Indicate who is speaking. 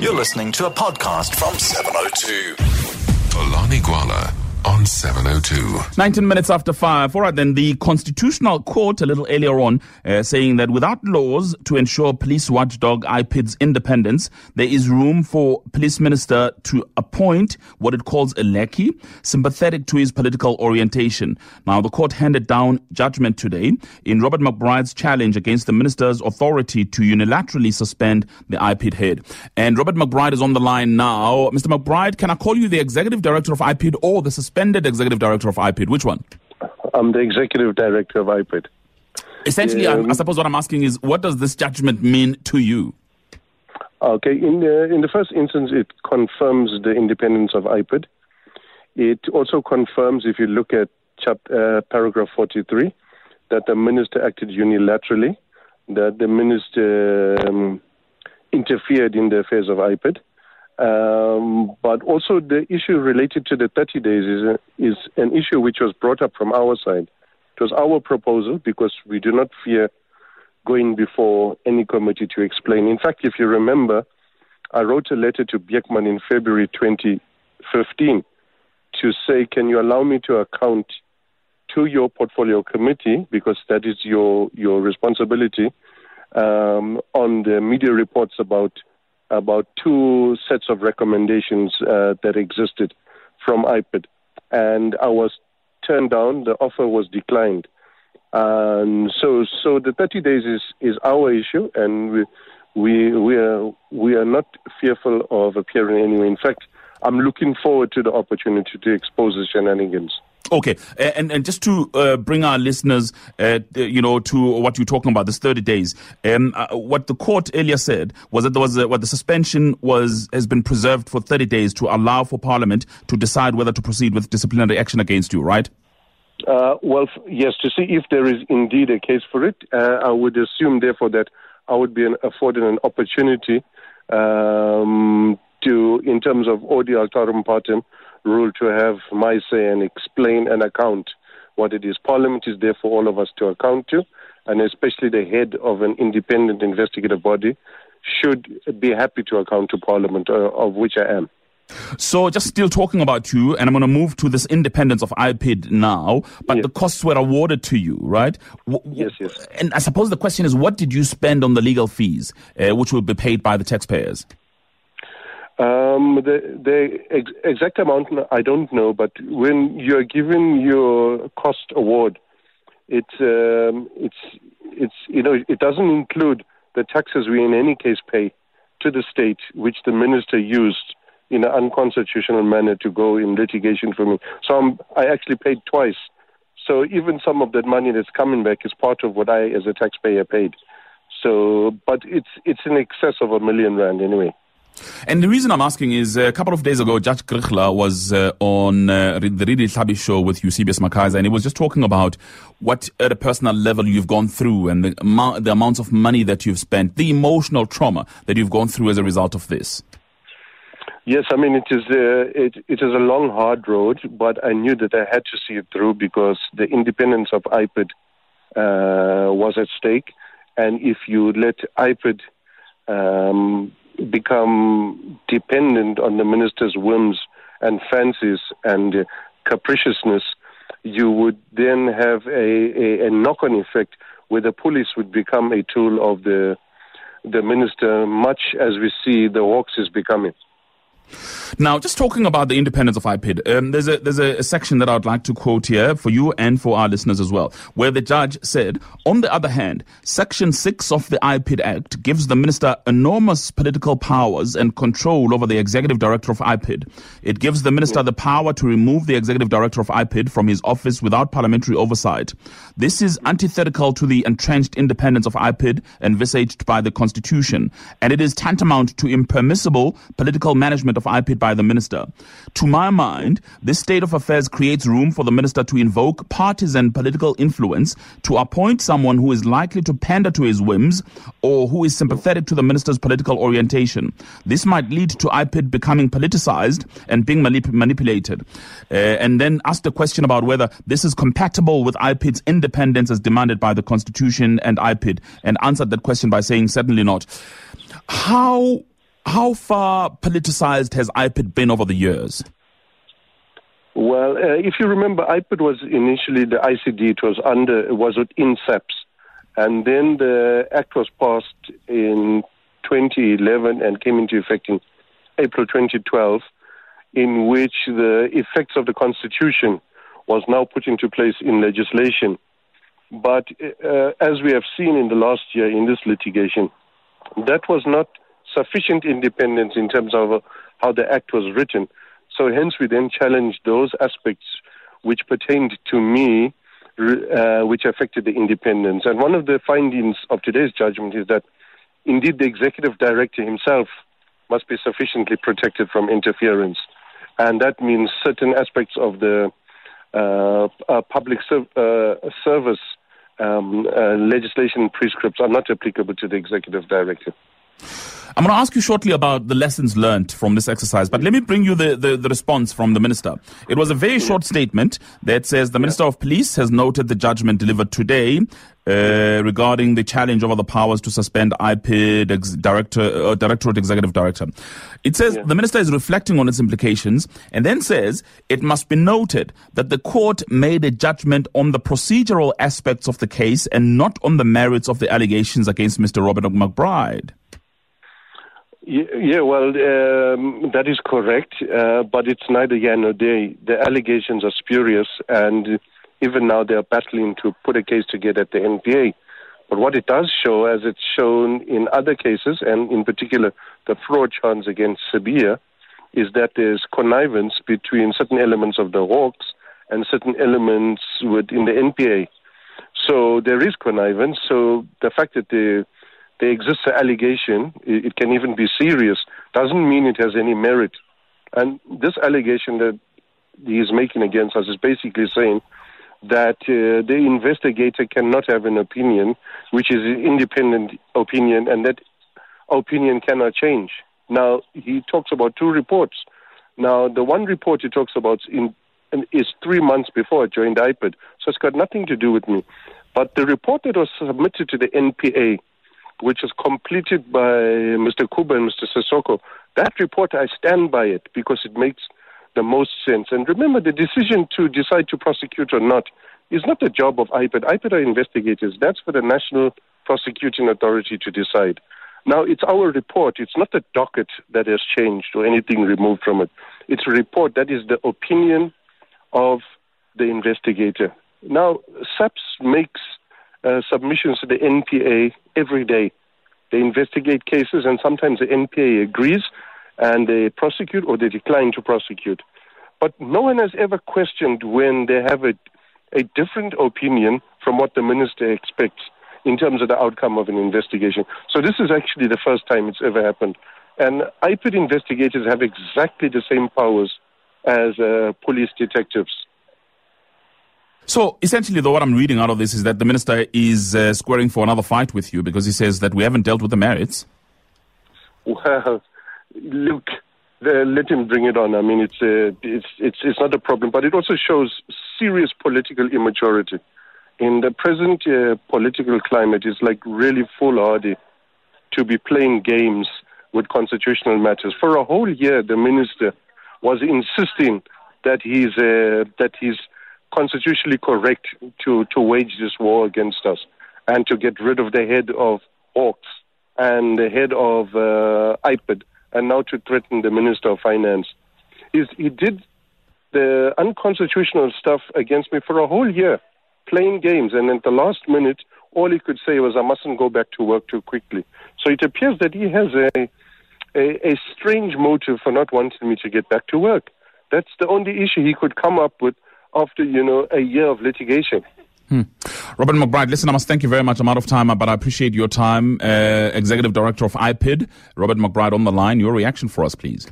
Speaker 1: You're listening to a podcast from 702.
Speaker 2: Xolani Gwala on 702.
Speaker 3: 19 minutes after 5. All right, then. The Constitutional Court, a little earlier on, uh, saying that without laws to ensure police watchdog IPID's independence, there is room for Police Minister to appoint what it calls a lackey, sympathetic to his political orientation. Now, the court handed down judgment today in Robert McBride's challenge against the minister's authority to unilaterally suspend the IPID head. And Robert McBride is on the line now. Mr. McBride, can I call you the executive director of IPID or the suspended executive director of IPID? Which one?
Speaker 4: I'm the executive director of IPID.
Speaker 3: Essentially,
Speaker 4: Um,
Speaker 3: I suppose what I'm asking is, what does this judgment mean to you?
Speaker 4: Okay, in the, in the first instance, it confirms the independence of IPID. It also confirms, if you look at uh, paragraph 43, that the minister acted unilaterally, that the minister um, interfered in the affairs of IPID. Um, but also the issue related to the 30 days is, a, is an issue which was brought up from our side. It was our proposal because we do not fear going before any committee to explain. In fact, if you remember, I wrote a letter to Beukman in February 2015 to say, can you allow me to account to your portfolio committee, because that is your, your responsibility, um, on the media reports about about two sets of recommendations uh, that existed from IPID, And I was turned down, the offer was declined. And so, so the 30 days is, is our issue, and we, we, we, are, we are not fearful of appearing anyway. In fact, I'm looking forward to the opportunity to expose the shenanigans.
Speaker 3: Okay, and and just to uh, bring our listeners, uh, you know, to what you're talking about, this 30 days. Um, uh, what the court earlier said was that there was a, what the suspension was has been preserved for 30 days to allow for Parliament to decide whether to proceed with disciplinary action against you. Right?
Speaker 4: Uh, well, yes, to see if there is indeed a case for it, uh, I would assume, therefore, that I would be an, afforded an opportunity um, to, in terms of audi alteram partem rule, to have my say and explain and account what it is. Parliament is there for all of us to account to, and especially the head of an independent investigative body should be happy to account to Parliament, uh, of which I am.
Speaker 3: So, just still talking about you, and I'm going to move to this independence of IPID now, but
Speaker 4: Yes.
Speaker 3: the costs were awarded to you, right? W-
Speaker 4: Yes, yes.
Speaker 3: And I suppose the question is, what did you spend on the legal fees, uh, which will be paid by the taxpayers?
Speaker 4: Um, the the ex- exact amount I don't know, but when you're given your cost award, it's um, it's it's you know it doesn't include the taxes we in any case pay to the state, which the minister used in an unconstitutional manner to go in litigation for me. So I'm, I actually paid twice. So even some of that money that's coming back is part of what I, as a taxpayer, paid. So, but it's it's in excess of a million rand anyway.
Speaker 3: And the reason I'm asking is a couple of days ago, Judge Kriegler was uh, on uh, the Redi Tlhabi show with Eusebius McKaiser, and he was just talking about what, at a personal level, you've gone through and the, amou- the amounts of money that you've spent, the emotional trauma that you've gone through as a result of this.
Speaker 4: Yes, I mean it is uh, it it is a long, hard road, but I knew that I had to see it through because the independence of IPID uh, was at stake, and if you let IPID um, become dependent on the minister's whims and fancies and uh, capriciousness, you would then have a, a, a knock-on effect where the police would become a tool of the the minister, much as we see the Hawks is becoming.
Speaker 3: Now, just talking about the independence of IPID, um, there's a there's a, a section that I'd like to quote here for you and for our listeners as well, where the judge said, on the other hand, Section Six of the IPID Act gives the minister enormous political powers and control over the executive director of IPID. It gives the minister the power to remove the executive director of IPID from his office without parliamentary oversight. This is antithetical to the entrenched independence of IPID envisaged by the Constitution, and it is tantamount to impermissible political management of IPID by the minister. To my mind, this state of affairs creates room for the minister to invoke partisan political influence to appoint someone who is likely to pander to his whims or who is sympathetic to the minister's political orientation. This might lead to IPID becoming politicized and being manip- manipulated. Uh, and then ask the question about whether this is compatible with IPID's independence as demanded by the Constitution and IPID, and answered that question by saying certainly not. How how far politicized has IPID been over the years?
Speaker 4: Well, uh, if you remember, IPID was initially the ICD. It was under, it was in SAPS. And then the act was passed in 2011 and came into effect in April 2012, in which the effects of the Constitution was now put into place in legislation. But uh, as we have seen in the last year in this litigation, that was not sufficient independence in terms of uh, how the act was written. So hence we then challenged those aspects which pertained to me, uh, which affected the independence. And one of the findings of today's judgment is that indeed the executive director himself must be sufficiently protected from interference. And that means certain aspects of the uh, uh, public ser- uh, service um, uh, legislation prescripts are not applicable to the executive director.
Speaker 3: I'm going to ask you shortly about the lessons learned from this exercise, but let me bring you the, the, the response from the minister. It was a very short statement that says the Minister of Police has noted the judgment delivered today uh, regarding the challenge over the powers to suspend IPID ex- director, uh, Directorate Executive Director. It says
Speaker 4: Yeah.
Speaker 3: the minister is reflecting on its implications and then says it must be noted that the court made a judgment on the procedural aspects of the case and not on the merits of the allegations against Mr. Robert McBride.
Speaker 4: Yeah, well, um, that is correct, uh, but it's neither yeah nor day. The allegations are spurious, and even now they are battling to put a case together at the NPA. But what it does show, as it's shown in other cases, and in particular the fraud charge against Sabia, is that there's connivance between certain elements of the Hawks and certain elements within the NPA. So there is connivance. So the fact that there, there exists an allegation, it, can even be serious, doesn't mean it has any merit. And this allegation that he is making against us is basically saying that uh, the investigator cannot have an opinion, which is an independent opinion, and that opinion cannot change. Now, he talks about two reports. Now, the one report he talks about in, is three months before I joined IPID, so it's got nothing to do with me. But the report that was submitted to the NPA, which was completed by Mr. Khuba and Mr. Sesoko, that report, I stand by it because it makes the most sense. And remember, the decision to decide to prosecute or not is not the job of IPID. IPID are investigators. That's for the National Prosecuting Authority to decide. Now, it's our report. It's not the docket that has changed or anything removed from it. It's a report that is the opinion of the investigator. Now, SAPS makes uh, submissions to the NPA every day. They investigate cases, and sometimes the NPA agrees and they prosecute or they decline to prosecute. But no one has ever questioned when they have a, a different opinion from what the minister expects in terms of the outcome of an investigation. So this is actually the first time it's ever happened. And IPID investigators have exactly the same powers as uh, police detectives.
Speaker 3: So essentially, though, what I'm reading out of this is that the minister is uh, squaring for another fight with you because he says that we haven't dealt with the merits.
Speaker 4: Well, look, let him bring it on. I mean, it's, uh, it's it's it's not a problem, but it also shows serious political immaturity. In the present uh, political climate, it's like really foolhardy to be playing games with constitutional matters. For a whole year, the minister was insisting that he's uh, that he's constitutionally correct to to wage this war against us and to get rid of the head of Hawks and the head of uh, IPID, and now to threaten the Minister of Finance. He's, he did the unconstitutional stuff against me for a whole year, playing games, and at the last minute, all he could say was, I mustn't go back to work too quickly. So it appears that he has a, a, a strange motive for not wanting me to get back to work. That's the only issue he could come up with after, you know, a year of litigation.
Speaker 3: Robert McBride, listen, I must thank you very much. I'm out of time, but I appreciate your time. Uh, Executive Director of IPID, Robert McBride on the line. Your reaction for us, please.